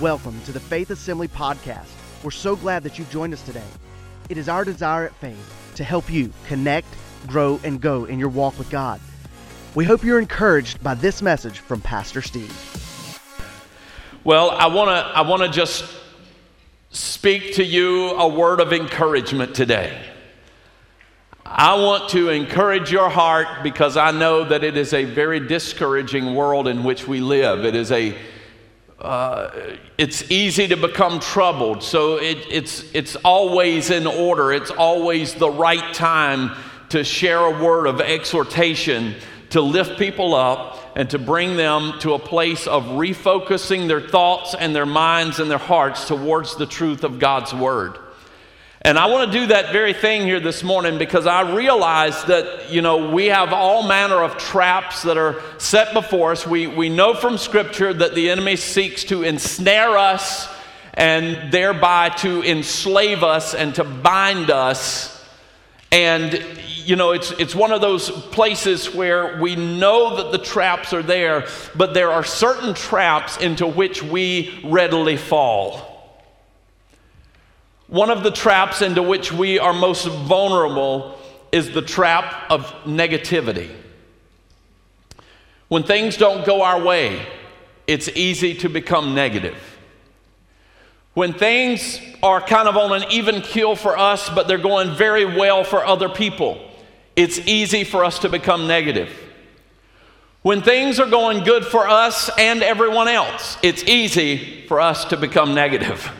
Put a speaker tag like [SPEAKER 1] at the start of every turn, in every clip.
[SPEAKER 1] Welcome to the Faith Assembly Podcast. We're so glad that you've joined us today. It is our desire at Faith to help you connect, grow, and go in your walk with God. We hope you're encouraged by this message from Pastor Steve.
[SPEAKER 2] Well, I want to I want to just speak to you a word of encouragement today. I want to encourage your heart because I know that it is a very discouraging world in which we live. It is a uh, it's easy to become troubled. So it, it's, it's always in order, it's always the right time to share a word of exhortation to lift people up and to bring them to a place of refocusing their thoughts and their minds and their hearts towards the truth of God's Word. And I want to do that very thing here this morning because I realize that, you know, we have all manner of traps that are set before us. We, we know from Scripture that the enemy seeks to ensnare us and thereby to enslave us and to bind us. And, you know, it's, it's one of those places where we know that the traps are there, but there are certain traps into which we readily fall. One of the traps into which we are most vulnerable is the trap of negativity. When things don't go our way, it's easy to become negative. When things are kind of on an even keel for us, but they're going very well for other people, it's easy for us to become negative. When things are going good for us and everyone else, it's easy for us to become negative.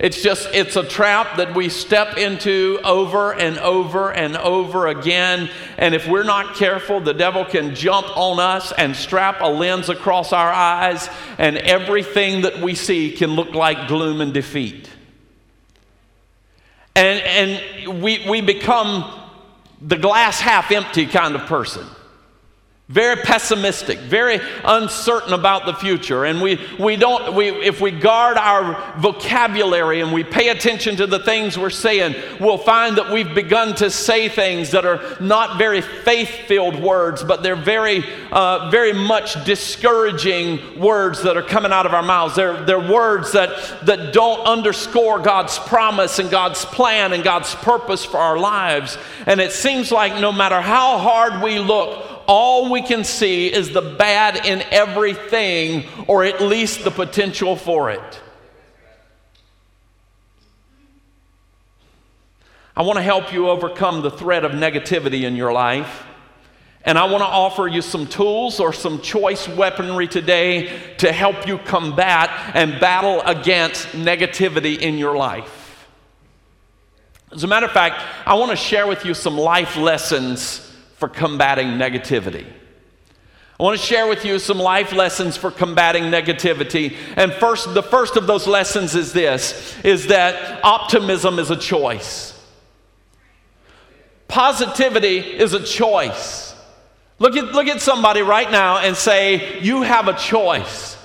[SPEAKER 2] It's just, it's a trap that we step into over and over and over again. And if we're not careful, the devil can jump on us and strap a lens across our eyes, and everything that we see can look like gloom and defeat. And, and we, we become the glass half empty kind of person very pessimistic, very uncertain about the future. And we, we don't, we, if we guard our vocabulary and we pay attention to the things we're saying, we'll find that we've begun to say things that are not very faith filled words, but they're very, uh, very much discouraging words that are coming out of our mouths. They're, they're words that, that don't underscore God's promise and God's plan and God's purpose for our lives. And it seems like no matter how hard we look, all we can see is the bad in everything, or at least the potential for it. I want to help you overcome the threat of negativity in your life. And I want to offer you some tools or some choice weaponry today to help you combat and battle against negativity in your life. As a matter of fact, I want to share with you some life lessons for combating negativity. I want to share with you some life lessons for combating negativity. And first, the first of those lessons is this is that optimism is a choice. Positivity is a choice. Look at, look at somebody right now and say, You have a choice.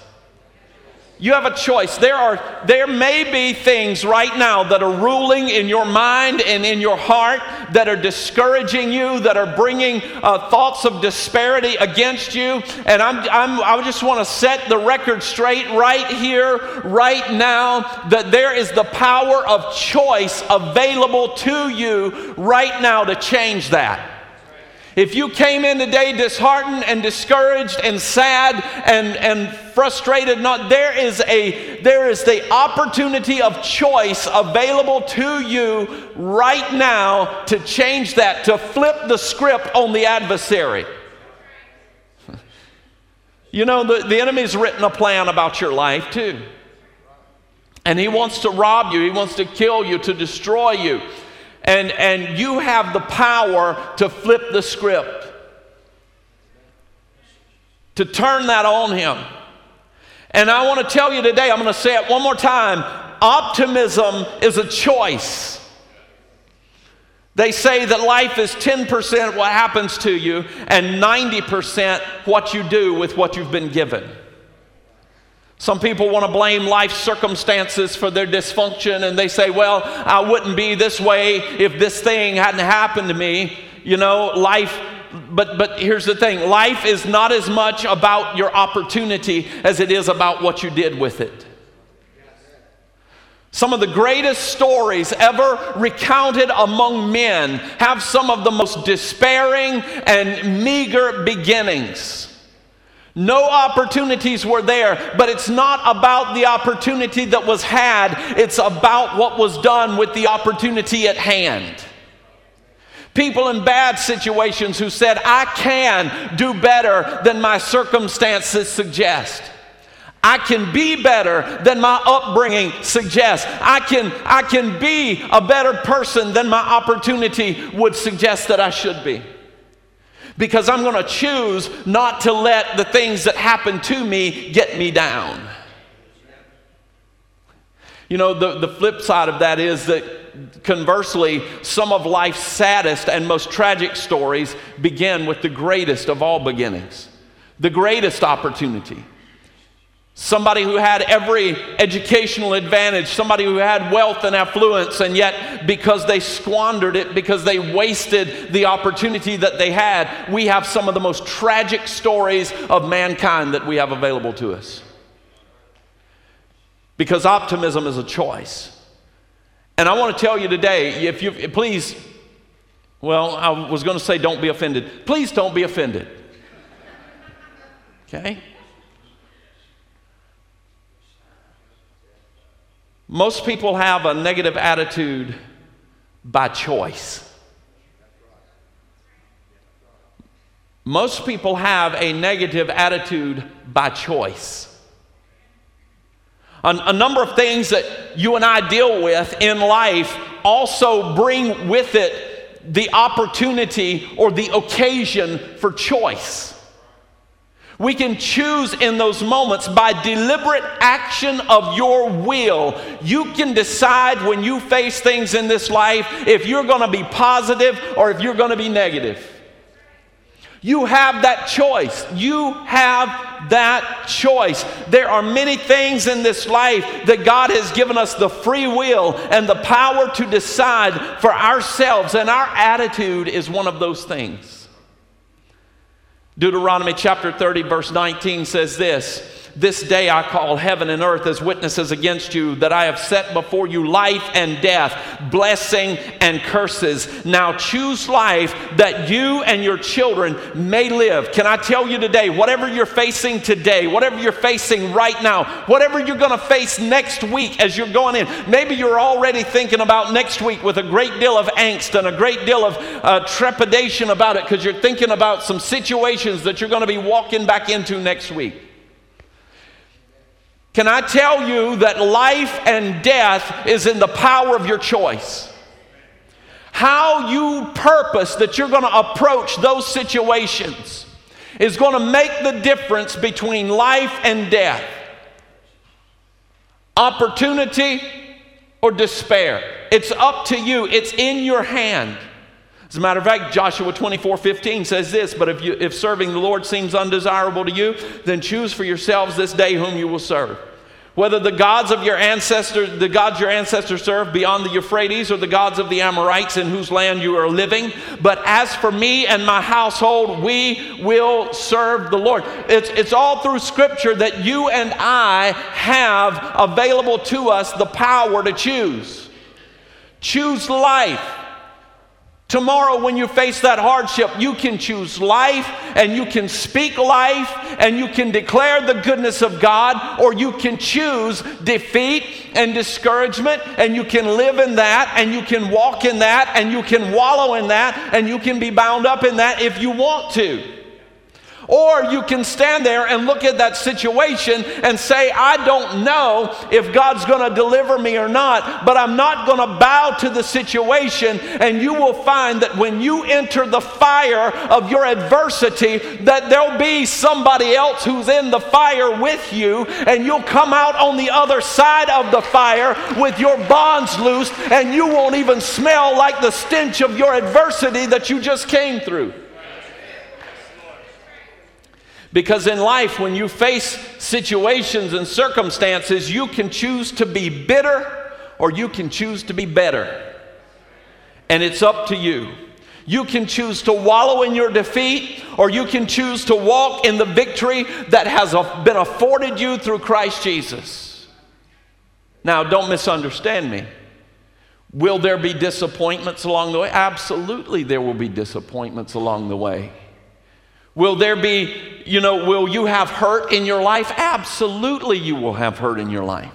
[SPEAKER 2] You have a choice. There, are, there may be things right now that are ruling in your mind and in your heart that are discouraging you, that are bringing uh, thoughts of disparity against you. And I'm, I'm, I just want to set the record straight right here, right now, that there is the power of choice available to you right now to change that. If you came in today disheartened and discouraged and sad and, and frustrated, not there is a there is the opportunity of choice available to you right now to change that, to flip the script on the adversary. You know, the, the enemy's written a plan about your life too. And he wants to rob you, he wants to kill you, to destroy you and, and you have the power to flip the script, to turn that on him. And I want to tell you today, I'm going to say it one more time optimism is a choice. They say that life is 10% what happens to you and 90% what you do with what you've been given. Some people want to blame life circumstances for their dysfunction and they say, well, I wouldn't be this way if this thing hadn't happened to me. You know, life but, but here's the thing life is not as much about your opportunity as it is about what you did with it. Some of the greatest stories ever recounted among men have some of the most despairing and meager beginnings. No opportunities were there, but it's not about the opportunity that was had, it's about what was done with the opportunity at hand. People in bad situations who said, I can do better than my circumstances suggest. I can be better than my upbringing suggests. I can, I can be a better person than my opportunity would suggest that I should be. Because I'm going to choose not to let the things that happen to me get me down. You know, the, the flip side of that is that conversely, some of life's saddest and most tragic stories begin with the greatest of all beginnings, the greatest opportunity Somebody who had every educational advantage, somebody who had wealth and affluence, and yet because they squandered it, because they wasted the opportunity that they had, we have some of the most tragic stories of mankind that we have available to us. Because optimism is a choice. And I want to tell you today, if you please, well, I was going to say don't be offended. Please don't be offended. Okay? Most people have a negative attitude by choice. Most people have a negative attitude by choice. A, a, number of things that you and I deal with in life also bring with it the opportunity or the occasion for choice. We can choose in those moments by deliberate action of your will. You can decide when you face things in this life if you're going to be positive or if you're going to be negative. You have that choice. You have that choice. There are many things in this life that God has given us the free will and the power to decide for ourselves, and our attitude is one of those things. Deuteronomy chapter 30, verse 19 says this this day I call heaven and earth as witnesses against you that I have set before you life and death, blessing and curses. Now choose life that you and your children may live. Can I tell you today, whatever you're facing today, whatever you're facing right now, whatever you're going to face next week as you're going in, maybe you're already thinking about next week with a great deal of angst and a great deal of uh, trepidation about it because you're thinking about some situations that you're going to be walking back into next week. Can I tell you that life and death is in the power of your choice? How you purpose that you're going to approach those situations is going to make the difference between life and death, opportunity or despair. It's up to you, it's in your hand. As a matter of fact, Joshua 24 15 says this But if, you, if serving the Lord seems undesirable to you, then choose for yourselves this day whom you will serve whether the gods of your ancestors, the gods your ancestors served beyond the Euphrates, or the gods of the Amorites in whose land you are living. But as for me and my household, we will serve the Lord. It's, it's all through Scripture that you and I have available to us the power to choose. Choose life Tomorrow, when you face that hardship, you can choose life and you can speak life and you can declare the goodness of God, or you can choose defeat and discouragement and you can live in that and you can walk in that and you can wallow in that and you can be bound up in that if you want to. Or you can stand there and look at that situation and say, I don't know if God's going to deliver me or not, but I'm not going to bow to the situation. And you will find that when you enter the fire of your adversity, that there'll be somebody else who's in the fire with you, and you'll come out on the other side of the fire with your bonds loosed, and you won't even smell like the stench of your adversity that you just came through. Because in life, when you face situations and circumstances, you can choose to be bitter or you can choose to be better. And it's up to you. You can choose to wallow in your defeat, or you can choose to walk in the victory that has been afforded you through Christ Jesus. Now, don't misunderstand me. Will there be disappointments along the way? Absolutely, there will be disappointments along the way. Will there be, you know, will you have hurt in your life? Absolutely, you will have hurt in your life.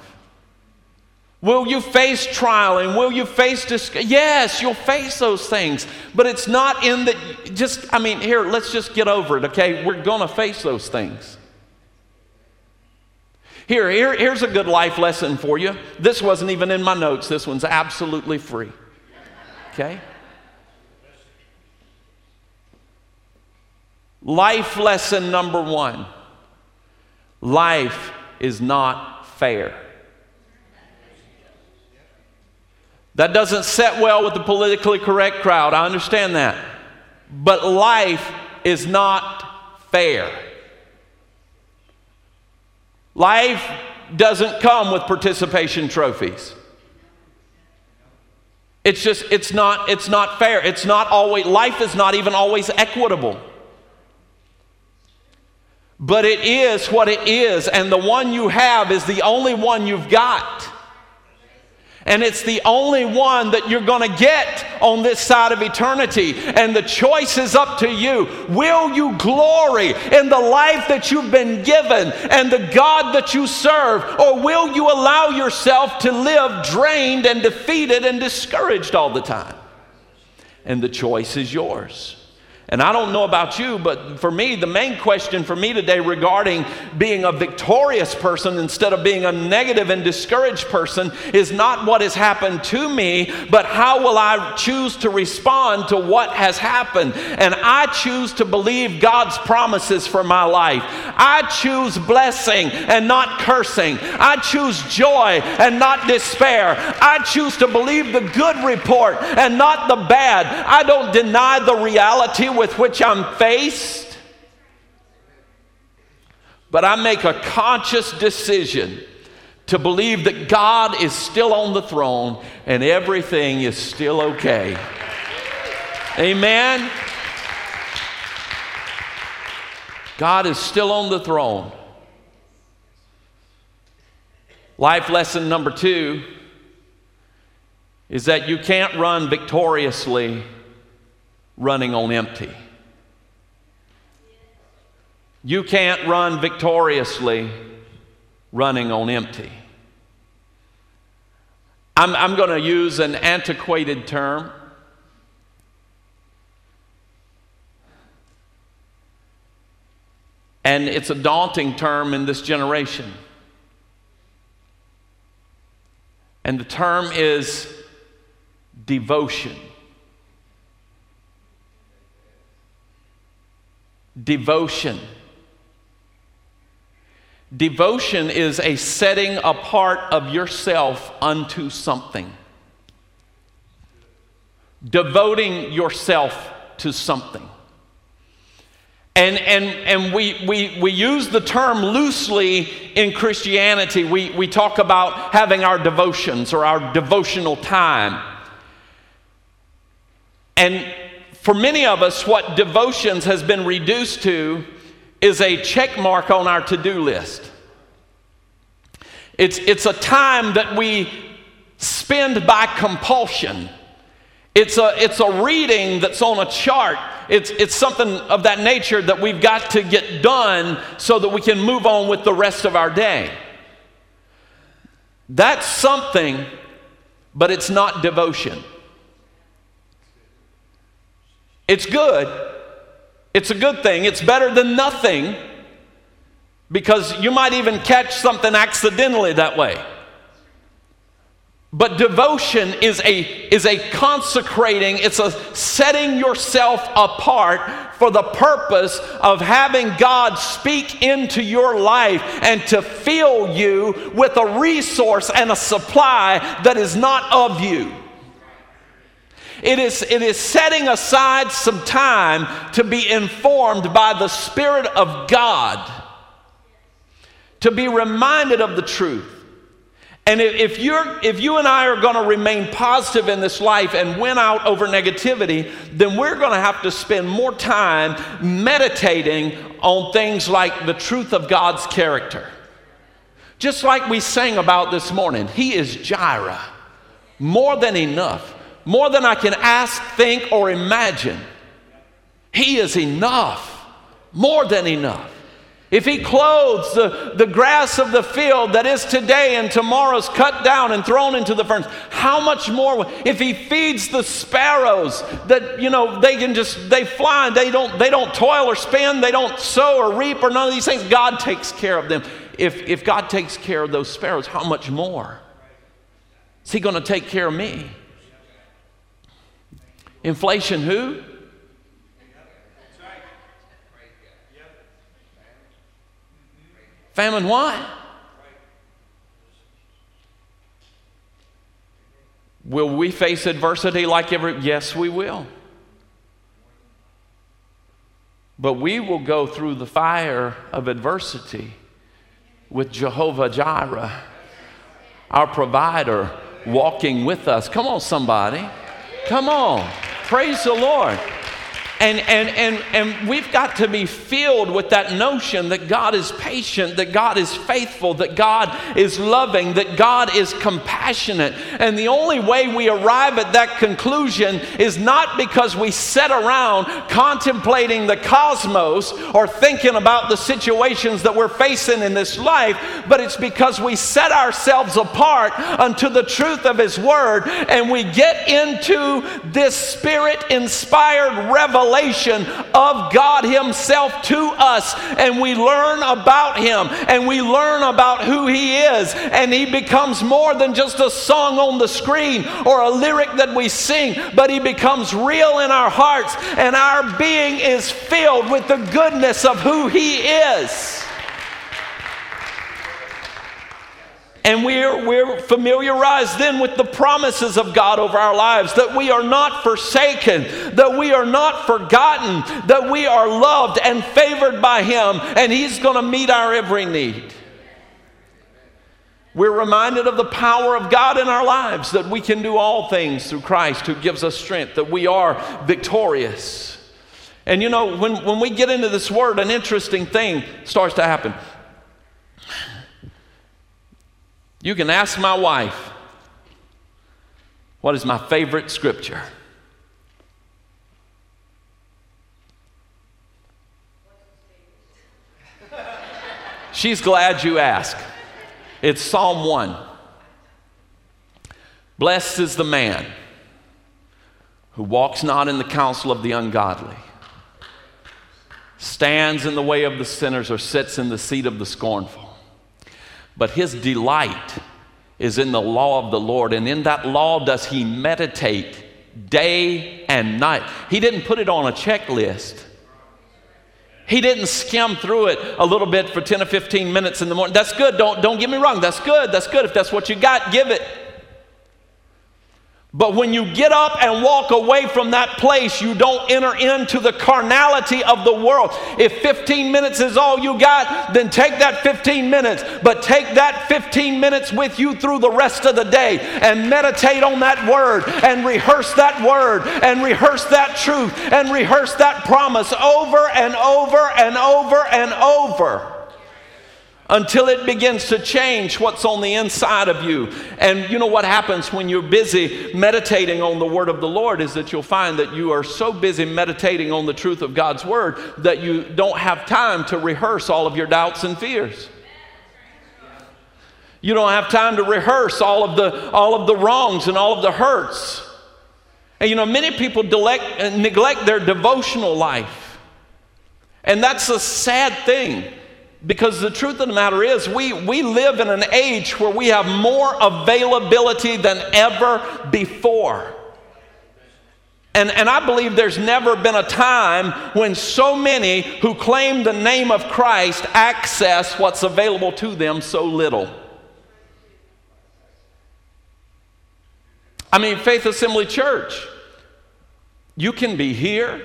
[SPEAKER 2] Will you face trial and will you face disc- Yes, you'll face those things, but it's not in the just I mean, here, let's just get over it, okay? We're going to face those things. Here, here, here's a good life lesson for you. This wasn't even in my notes. This one's absolutely free. Okay? Life lesson number one life is not fair. That doesn't set well with the politically correct crowd. I understand that. But life is not fair. Life doesn't come with participation trophies. It's just, it's not, it's not fair. It's not always, life is not even always equitable. But it is what it is, and the one you have is the only one you've got. And it's the only one that you're going to get on this side of eternity. And the choice is up to you. Will you glory in the life that you've been given and the God that you serve? Or will you allow yourself to live drained and defeated and discouraged all the time? And the choice is yours. And I don't know about you, but for me, the main question for me today regarding being a victorious person instead of being a negative and discouraged person is not what has happened to me, but how will I choose to respond to what has happened? And I choose to believe God's promises for my life. I choose blessing and not cursing. I choose joy and not despair. I choose to believe the good report and not the bad. I don't deny the reality with which I'm faced, but I make a conscious decision to believe that God is still on the throne and everything is still okay. Amen. God is still on the throne. Life lesson number two is that you can't run victoriously running on empty. You can't run victoriously running on empty. I'm, I'm going to use an antiquated term. And it's a daunting term in this generation. And the term is devotion. Devotion. Devotion is a setting apart of yourself unto something. Devoting yourself to something. And, and, and we, we, we use the term loosely in Christianity. We, we talk about having our devotions or our devotional time. And for many of us, what devotions has been reduced to is a check mark on our to do list. It's, it's a time that we spend by compulsion. It's a, it's a reading that's on a chart. It's, it's something of that nature that we've got to get done so that we can move on with the rest of our day. That's something, but it's not devotion. It's good, it's a good thing. It's better than nothing because you might even catch something accidentally that way. But devotion is a, is a consecrating, it's a setting yourself apart for the purpose of having God speak into your life and to fill you with a resource and a supply that is not of you. It is, it is setting aside some time to be informed by the Spirit of God, to be reminded of the truth, And if, you're, if you and I are going to remain positive in this life and win out over negativity, then we're going to have to spend more time meditating on things like the truth of God's character. Just like we sang about this morning, He is Jireh, more than enough, more than I can ask, think, or imagine. He is enough, more than enough. If he clothes the, the grass of the field that is today and tomorrow's cut down and thrown into the furnace, how much more? If he feeds the sparrows that, you know, they can just, they fly and they don't, they don't toil or spin, they don't sow or reap or none of these things, God takes care of them. If, if God takes care of those sparrows, how much more? Is he going to take care of me? Inflation who? Famine what? Will we face adversity like every yes we will. But we will go through the fire of adversity with Jehovah Jireh, our provider, walking with us. Come on, somebody. Come on. Praise the Lord. And, and, and, and we've got to be filled with that notion that God is patient, that God is faithful, that God is loving, that God is compassionate. And the only way we arrive at that conclusion is not because we sit around contemplating the cosmos or thinking about the situations that we're facing in this life, but it's because we set ourselves apart unto the truth of His Word and we get into this spirit inspired revelation revelation of God Himself to us, and we learn about Him and we learn about who He is, and He becomes more than just a song on the screen or a lyric that we sing, but He becomes real in our hearts, and our being is filled with the goodness of who He is. And we're, we're familiarized then with the promises of God over our lives that we are not forsaken, that we are not forgotten, that we are loved and favored by Him, and He's going to meet our every need. We're reminded of the power of God in our lives, that we can do all things through Christ who gives us strength, that we are victorious. And you know, when, when we get into this word, an interesting thing starts to happen. You can ask my wife, what is my favorite scripture? She's glad you asked. It's Psalm 1. Blessed is the man who walks not in the counsel of the ungodly, stands in the way of the sinners, or sits in the seat of the scornful but his delight is in the law of the Lord, and in that law does he meditate day and night. He didn't put it on a checklist. He didn't skim through it a little bit for 10 or 15 minutes in the morning. That's good. Don't, don't get me wrong. That's good. That's good. If that's what you got, give it. But when you get up and walk away from that place, you don't enter into the carnality of the world. If 15 minutes is all you got, then take that 15 minutes. But take that 15 minutes with you through the rest of the day and meditate on that word and rehearse that word and rehearse that truth and rehearse that promise over and over and over and over until it begins to change what's on the inside of you. And you know what happens when you're busy meditating on the word of the Lord is that you'll find that you are so busy meditating on the truth of God's word that you don't have time to rehearse all of your doubts and fears. You don't have time to rehearse all of the, all of the wrongs and all of the hurts. And you know, many people neglect, neglect their devotional life. And that's a sad thing. Because the truth of the matter is, we, we live in an age where we have more availability than ever before. And, and I believe there's never been a time when so many who claim the name of Christ access what's available to them so little. I mean, Faith Assembly Church, you can be here,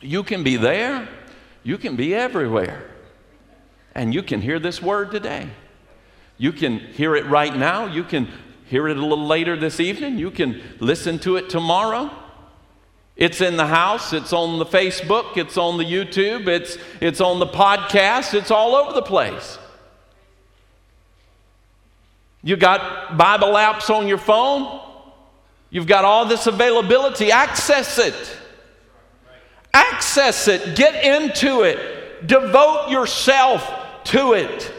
[SPEAKER 2] you can be there, you can be everywhere. And you can hear this word today. You can hear it right now. You can hear it a little later this evening. You can listen to it tomorrow. It's in the house, it's on the Facebook, it's on the YouTube, it's, it's on the podcast, it's all over the place. You got Bible apps on your phone. You've got all this availability. Access it. Access it. Get into it. Devote yourself to it.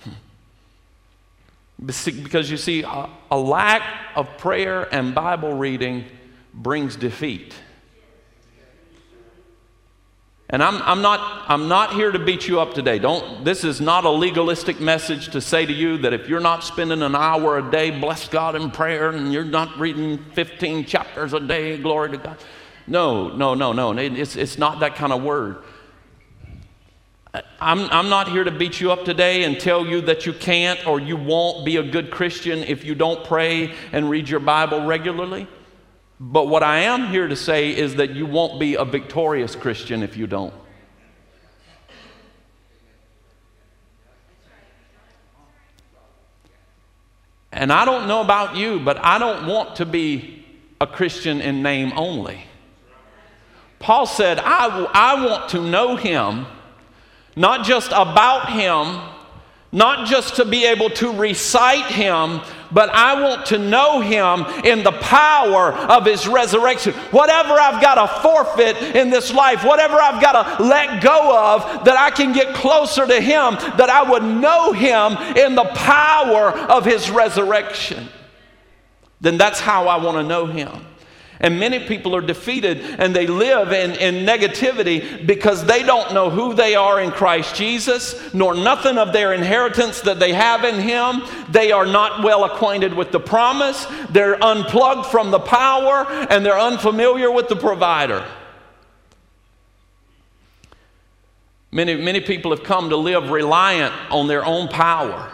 [SPEAKER 2] Hmm. Because you see, a, lack of prayer and Bible reading brings defeat. And I'm, I'm, not, I'm not here to beat you up today. Don't, this is not a legalistic message to say to you that if you're not spending an hour a day, bless God in prayer, and you're not reading 15 chapters a day, glory to God. No, no, no, no. It's, it's not that kind of word. I'm, I'm not here to beat you up today and tell you that you can't or you won't be a good Christian if you don't pray and read your Bible regularly. But what I am here to say is that you won't be a victorious Christian if you don't. And I don't know about you, but I don't want to be a Christian in name only. Paul said, I, I want to know him, not just about him, not just to be able to recite him, but I want to know him in the power of his resurrection. Whatever I've got to forfeit in this life, whatever I've got to let go of, that I can get closer to him, that I would know him in the power of his resurrection, then that's how I want to know him. And many people are defeated and they live in, in negativity because they don't know who they are in Christ Jesus, nor nothing of their inheritance that they have in Him. They are not well acquainted with the promise, they're unplugged from the power, and they're unfamiliar with the provider. Many, many people have come to live reliant on their own power,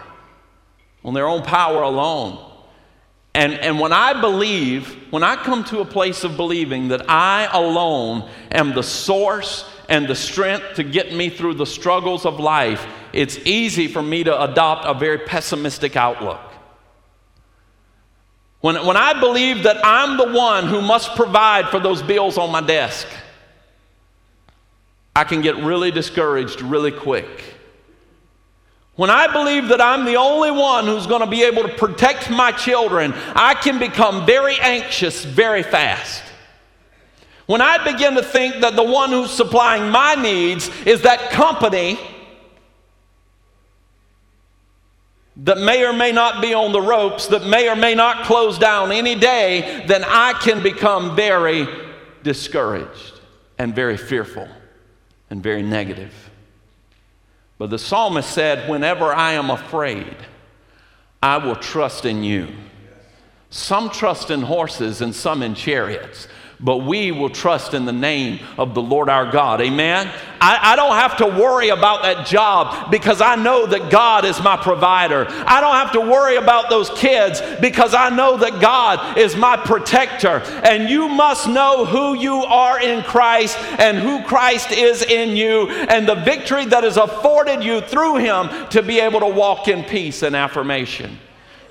[SPEAKER 2] on their own power alone. And, and when I believe, when I come to a place of believing that I alone am the source and the strength to get me through the struggles of life, it's easy for me to adopt a very pessimistic outlook. When, when I believe that I'm the one who must provide for those bills on my desk, I can get really discouraged really quick. When I believe that I'm the only one who's going to be able to protect my children, I can become very anxious very fast. When I begin to think that the one who's supplying my needs is that company that may or may not be on the ropes, that may or may not close down any day, then I can become very discouraged and very fearful and very negative. But the psalmist said, Whenever I am afraid, I will trust in you. Some trust in horses and some in chariots but we will trust in the name of the Lord our God. Amen. I, I, don't have to worry about that job because I know that God is my provider. I don't have to worry about those kids because I know that God is my protector. And you must know who you are in Christ and who Christ is in you and the victory that is afforded you through Him to be able to walk in peace and affirmation.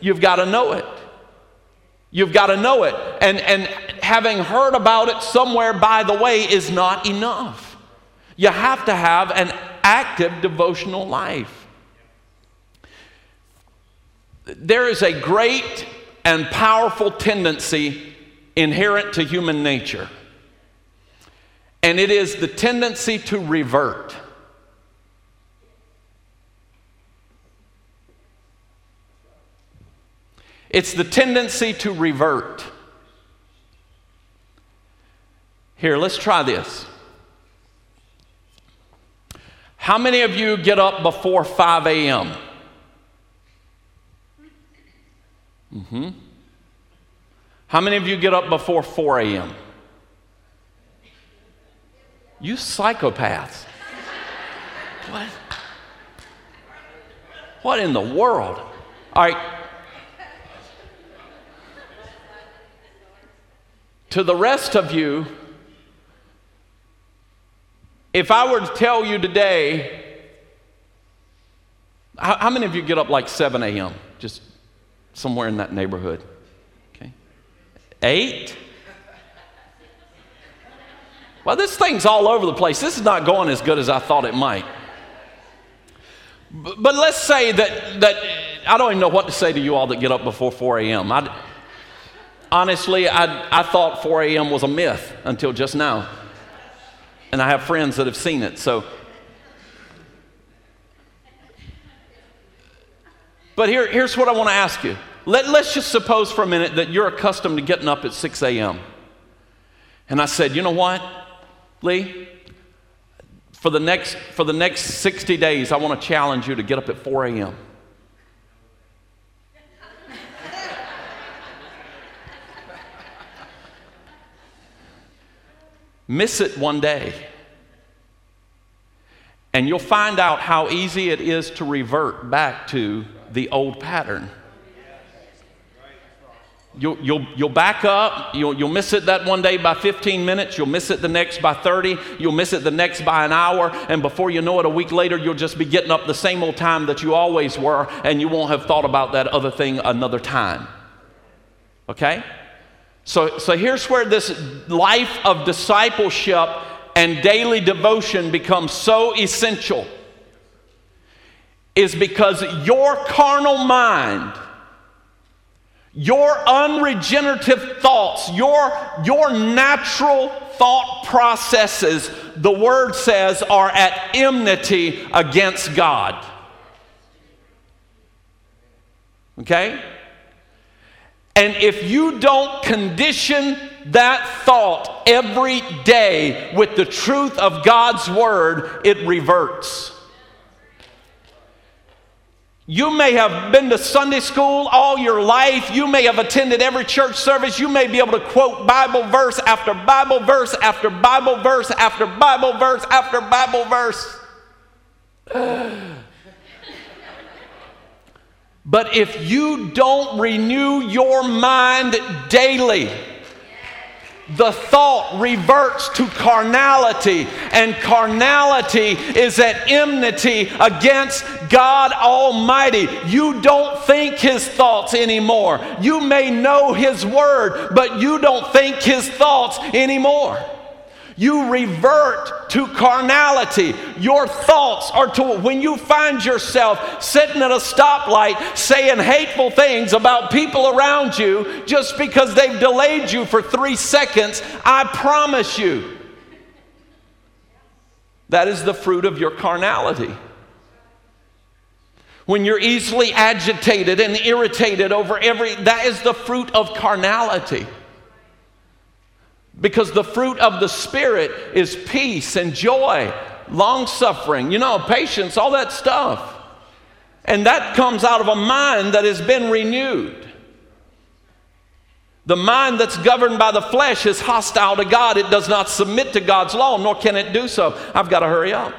[SPEAKER 2] You've got to know it. You've got to know it. And, and having heard about it somewhere by the way is not enough. You have to have an active devotional life. There is a great and powerful tendency inherent to human nature, and it is the tendency to revert. It's the tendency to revert. Here, let's try this. How many of you get up before 5 a.m.? Mm-hmm. How many of you get up before 4 a.m.? You psychopaths. what? What in the world? All right, To the rest of you, if I were to tell you today, How, how many of you get up like 7 a.m.? Just somewhere in that neighborhood. Okay. Eight? Well, this thing's all over the place. This is not going as good as I thought it might. But, but let's say that, that I don't even know what to say to you all that get up before 4 a.m. I, honestly, I, I thought 4 a.m. was a myth until just now. And I have friends that have seen it. So, but here, here's what I want to ask you. Let, let's just suppose for a minute that you're accustomed to getting up at 6 a.m. And I said, you know what, Lee? For the next, for the next 60 days, I want to challenge you to get up at 4 a.m. Miss it one day. And you'll find out how easy it is to revert back to the old pattern. You'll, you'll, you'll back up. You'll, you'll miss it that one day by 15 minutes. You'll miss it the next by 30. You'll miss it the next by an hour. And before you know it, a week later, you'll just be getting up the same old time that you always were, and you won't have thought about that other thing another time. Okay? So, so here's where this life of discipleship and daily devotion becomes so essential is because your carnal mind your unregenerative thoughts, your, your natural thought processes, the word says, are at enmity against God. Okay? And if you don't condition that thought every day with the truth of God's word, it reverts. You may have been to Sunday school all your life. You may have attended every church service. You may be able to quote Bible verse after Bible verse after Bible verse after Bible verse after Bible verse. But if you don't renew your mind daily, the thought reverts to carnality, and carnality is at enmity against God Almighty. You don't think His thoughts anymore. You may know His word, but you don't think His thoughts anymore you revert to carnality. Your thoughts are to, when you find yourself sitting at a stoplight saying hateful things about people around you just because they've delayed you for three seconds, I promise you, that is the fruit of your carnality. When you're easily agitated and irritated over every, that is the fruit of carnality. Because the fruit of the Spirit is peace and joy, long suffering, you know, patience, all that stuff. And that comes out of a mind that has been renewed. The mind that's governed by the flesh is hostile to God. It does not submit to God's law, nor can it do so. I've got to hurry up.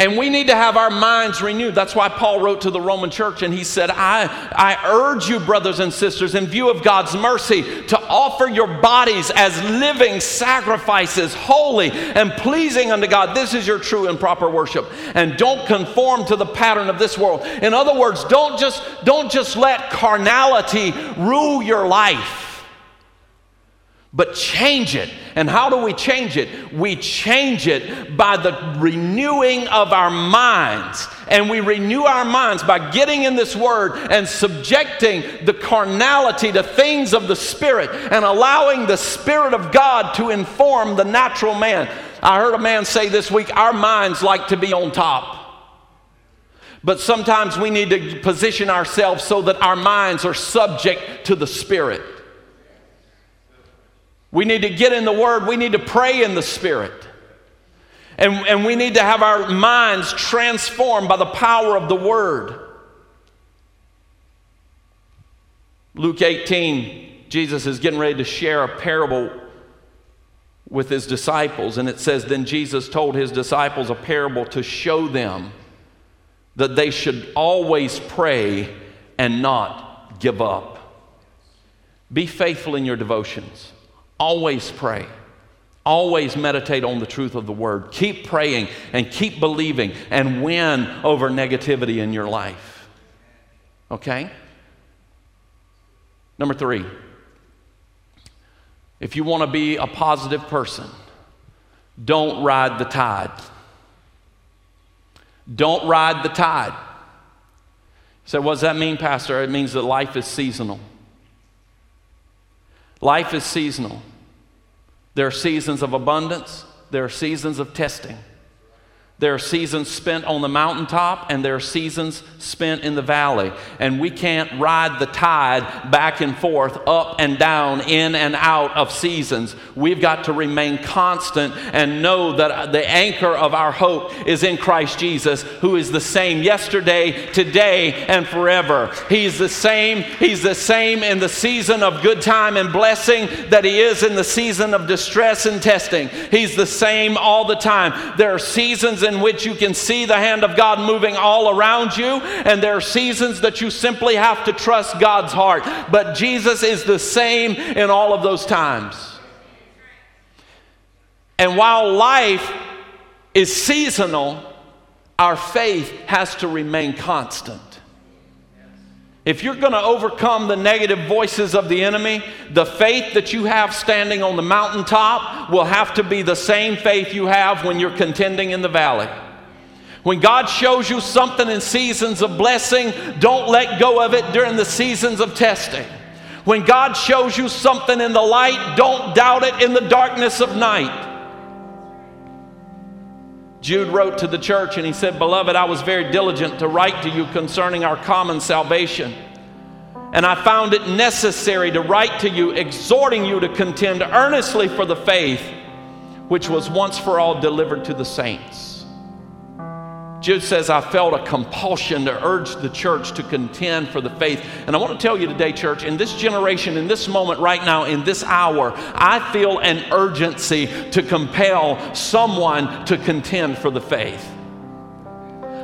[SPEAKER 2] And we need to have our minds renewed. That's why Paul wrote to the Roman church and he said, I, I urge you, brothers and sisters, in view of God's mercy, to offer your bodies as living sacrifices, holy and pleasing unto God. This is your true and proper worship. And don't conform to the pattern of this world. In other words, don't just, don't just let carnality rule your life but change it. And how do we change it? We change it by the renewing of our minds. And we renew our minds by getting in this word and subjecting the carnality to things of the Spirit and allowing the Spirit of God to inform the natural man. I heard a man say this week our minds like to be on top. But sometimes we need to position ourselves so that our minds are subject to the Spirit. We need to get in the Word. We need to pray in the Spirit. And, and we need to have our minds transformed by the power of the Word. Luke 18, Jesus is getting ready to share a parable with his disciples. And it says, Then Jesus told his disciples a parable to show them that they should always pray and not give up. Be faithful in your devotions. Always pray. Always meditate on the truth of the word. Keep praying and keep believing and win over negativity in your life. Okay? Number three, if you want to be a positive person, don't ride the tide. Don't ride the tide. So, what does that mean, Pastor? It means that life is seasonal. Life is seasonal. There are seasons of abundance, there are seasons of testing. There are seasons spent on the mountaintop and there are seasons spent in the valley. And we can't ride the tide back and forth, up and down, in and out of seasons. We've got to remain constant and know that the anchor of our hope is in Christ Jesus, who is the same yesterday, today, and forever. He's the same. He's the same in the season of good time and blessing that He is in the season of distress and testing. He's the same all the time. There are seasons in which you can see the hand of God moving all around you, and there are seasons that you simply have to trust God's heart. But Jesus is the same in all of those times. And while life is seasonal, our faith has to remain constant. If you're going to overcome the negative voices of the enemy, the faith that you have standing on the mountaintop will have to be the same faith you have when you're contending in the valley. When God shows you something in seasons of blessing, don't let go of it during the seasons of testing. When God shows you something in the light, don't doubt it in the darkness of night. Jude wrote to the church and he said, Beloved, I was very diligent to write to you concerning our common salvation. And I found it necessary to write to you, exhorting you to contend earnestly for the faith which was once for all delivered to the saints. Jude says, I felt a compulsion to urge the church to contend for the faith. And I want to tell you today, church, in this generation, in this moment, right now, in this hour, I feel an urgency to compel someone to contend for the faith.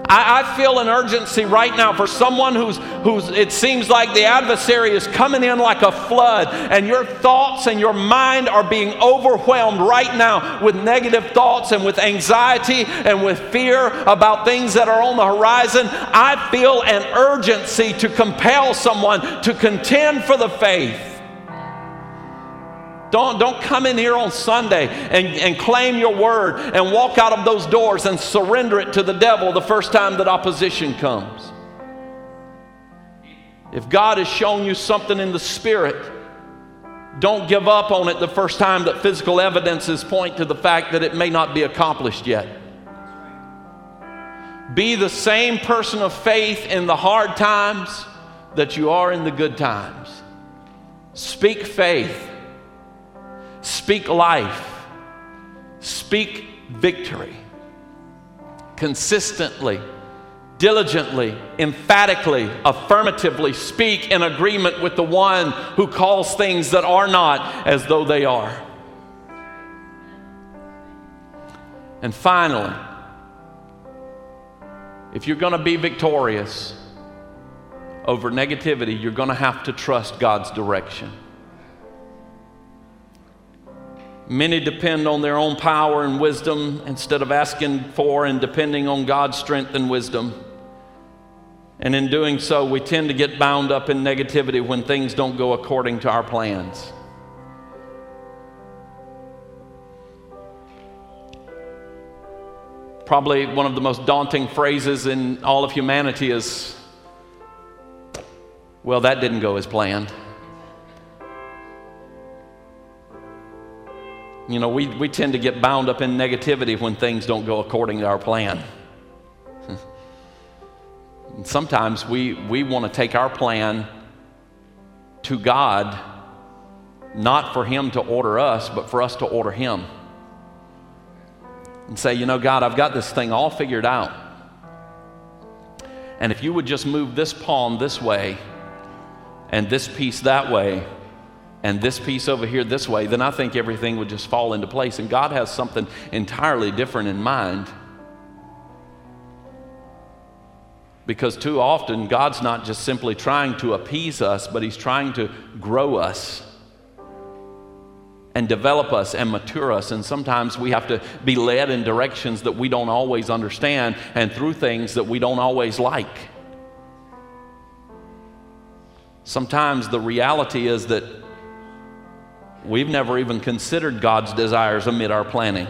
[SPEAKER 2] I, I, feel an urgency right now for someone who's, who's, it seems like the adversary is coming in like a flood, and your thoughts and your mind are being overwhelmed right now with negative thoughts and with anxiety and with fear about things that are on the horizon. I feel an urgency to compel someone to contend for the faith. Don't, don't come in here on Sunday and, and claim your word and walk out of those doors and surrender it to the devil the first time that opposition comes. If God has shown you something in the spirit, don't give up on it the first time that physical evidences point to the fact that it may not be accomplished yet. Be the same person of faith in the hard times that you are in the good times. Speak faith. Speak life. Speak victory. Consistently, diligently, emphatically, affirmatively speak in agreement with the one who calls things that are not as though they are. And finally, if you're going to be victorious over negativity, you're going to have to trust God's direction. Many depend on their own power and wisdom instead of asking for and depending on God's strength and wisdom. And in doing so, we tend to get bound up in negativity when things don't go according to our plans. Probably one of the most daunting phrases in all of humanity is, well, that didn't go as planned. You know, we, we tend to get bound up in negativity when things don't go according to our plan. Sometimes we, we want to take our plan to God, not for Him to order us, but for us to order Him. And say, you know, God, I've got this thing all figured out. And if you would just move this palm this way and this piece that way, and this piece over here this way, then I think everything would just fall into place. And God has something entirely different in mind. Because too often, God's not just simply trying to appease us, but He's trying to grow us and develop us and mature us. And sometimes we have to be led in directions that we don't always understand and through things that we don't always like. Sometimes the reality is that we've never even considered God's desires amid our planning.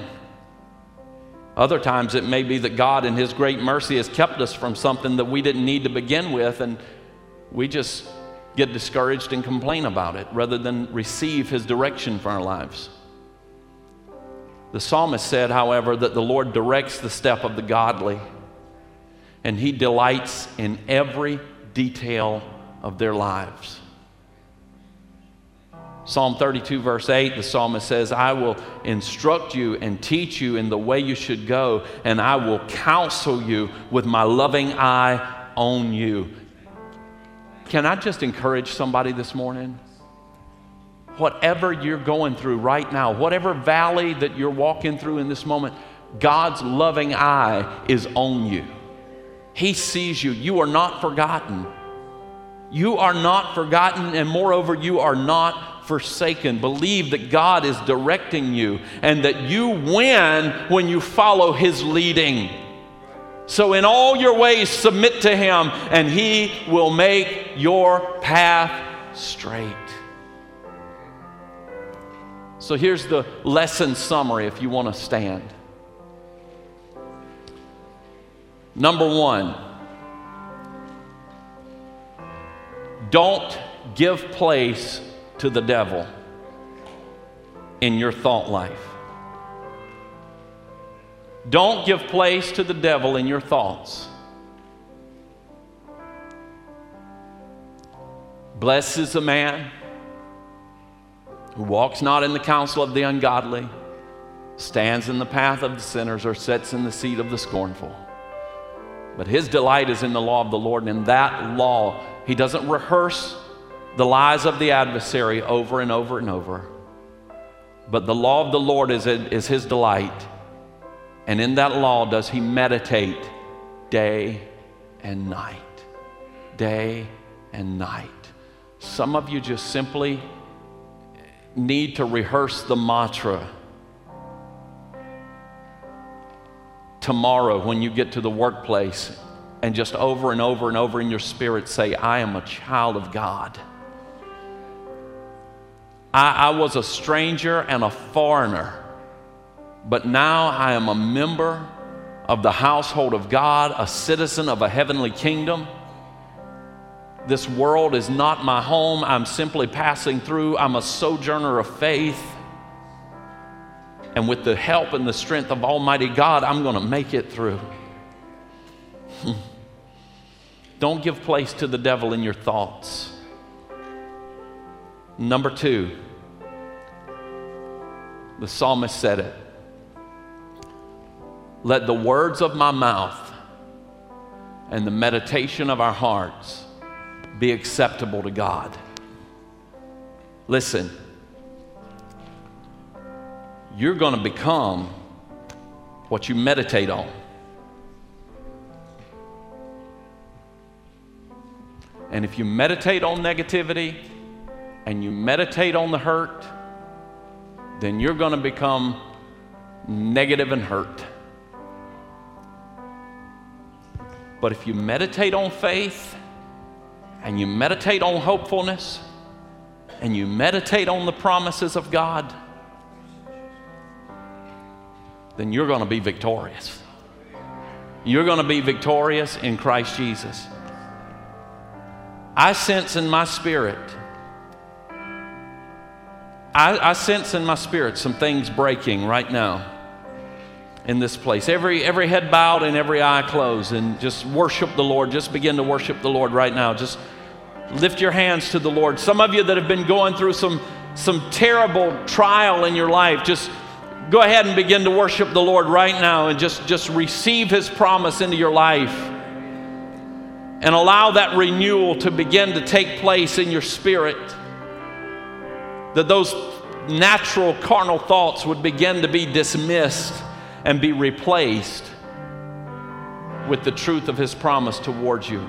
[SPEAKER 2] Other times it may be that God, in His great mercy, has kept us from something that we didn't need to begin with, and we just get discouraged and complain about it rather than receive His direction for our lives. The psalmist said, however, that the Lord directs the step of the godly, and He delights in every detail of their lives. Psalm 32, verse 8, the psalmist says, I will instruct you and teach you in the way you should go, and I will counsel you with my loving eye on you. Can I just encourage somebody this morning? Whatever you're going through right now, whatever valley that you're walking through in this moment, God's loving eye is on you. He sees you. You are not forgotten. You are not forgotten, and moreover, you are not forsaken. Believe that God is directing you and that you win when you follow His leading. So, in all your ways, submit to Him, and He will make your path straight. So, here's the lesson summary if you want to stand. Number one, Don't give place to the devil in your thought life. Don't give place to the devil in your thoughts. Blessed is the man who walks not in the counsel of the ungodly, stands in the path of the sinners, or sits in the seat of the scornful. But his delight is in the law of the Lord, and in that law he doesn't rehearse the lies of the adversary over and over and over. But the law of the Lord is, is his delight. And in that law does he meditate day and night. Day and night. Some of you just simply need to rehearse the mantra tomorrow when you get to the workplace and just over and over and over in your spirit say, I am a child of God. I, I, was a stranger and a foreigner, but now I am a member of the household of God, a citizen of a heavenly kingdom. This world is not my home. I'm simply passing through. I'm a sojourner of faith. And with the help and the strength of Almighty God, I'm going to make it through. Don't give place to the devil in your thoughts. Number two, the psalmist said it. Let the words of my mouth and the meditation of our hearts be acceptable to God. Listen, you're going to become what you meditate on. And if you meditate on negativity and you meditate on the hurt, then you're going to become negative and hurt. But if you meditate on faith and you meditate on hopefulness and you meditate on the promises of God, then you're going to be victorious. You're going to be victorious in Christ Jesus. I sense in my spirit, I, I, sense in my spirit some things breaking right now in this place. Every, every head bowed and every eye closed, and just worship the Lord. Just begin to worship the Lord right now. Just lift your hands to the Lord. Some of you that have been going through some, some terrible trial in your life, just go ahead and begin to worship the Lord right now and just, just receive His promise into your life and allow that renewal to begin to take place in your spirit. That those natural carnal thoughts would begin to be dismissed and be replaced with the truth of His promise towards you.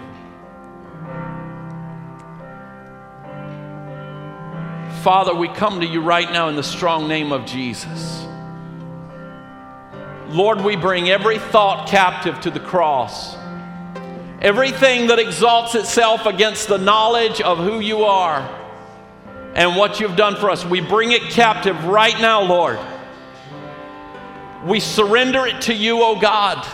[SPEAKER 2] Father, we come to you right now in the strong name of Jesus. Lord, we bring every thought captive to the cross. Everything that exalts itself against the knowledge of who you are and what you've done for us, we bring it captive right now, Lord. We surrender it to you, O oh God.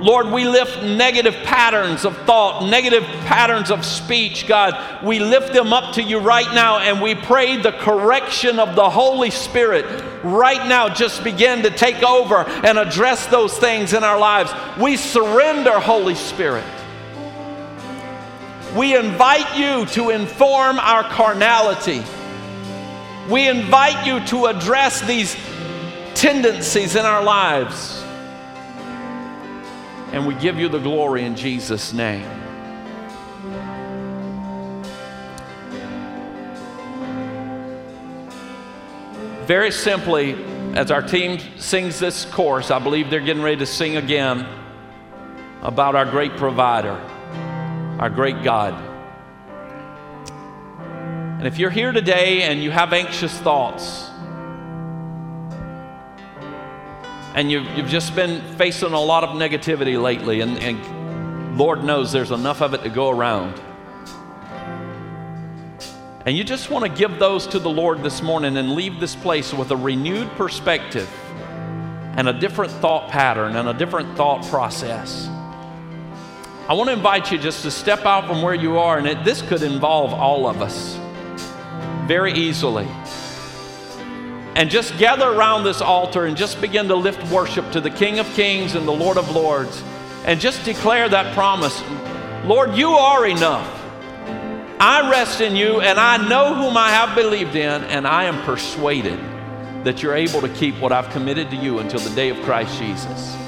[SPEAKER 2] Lord, we lift negative patterns of thought, negative patterns of speech, God. We lift them up to you right now and we pray the correction of the Holy Spirit right now just begin to take over and address those things in our lives. We surrender, Holy Spirit. We invite you to inform our carnality. We invite you to address these tendencies in our lives. And we give you the glory in Jesus' name. Very simply, as our team sings this chorus, I believe they're getting ready to sing again about our great provider, our great God. And if you're here today and you have anxious thoughts, and you've, you've just been facing a lot of negativity lately, and, and Lord knows there's enough of it to go around. And you just want to give those to the Lord this morning and leave this place with a renewed perspective and a different thought pattern and a different thought process. I want to invite you just to step out from where you are, and it, this could involve all of us very easily and just gather around this altar and just begin to lift worship to the King of Kings and the Lord of Lords and just declare that promise Lord, you are enough. I rest in you and I know whom I have believed in, and I am persuaded that you're able to keep what I've committed to you until the day of Christ Jesus.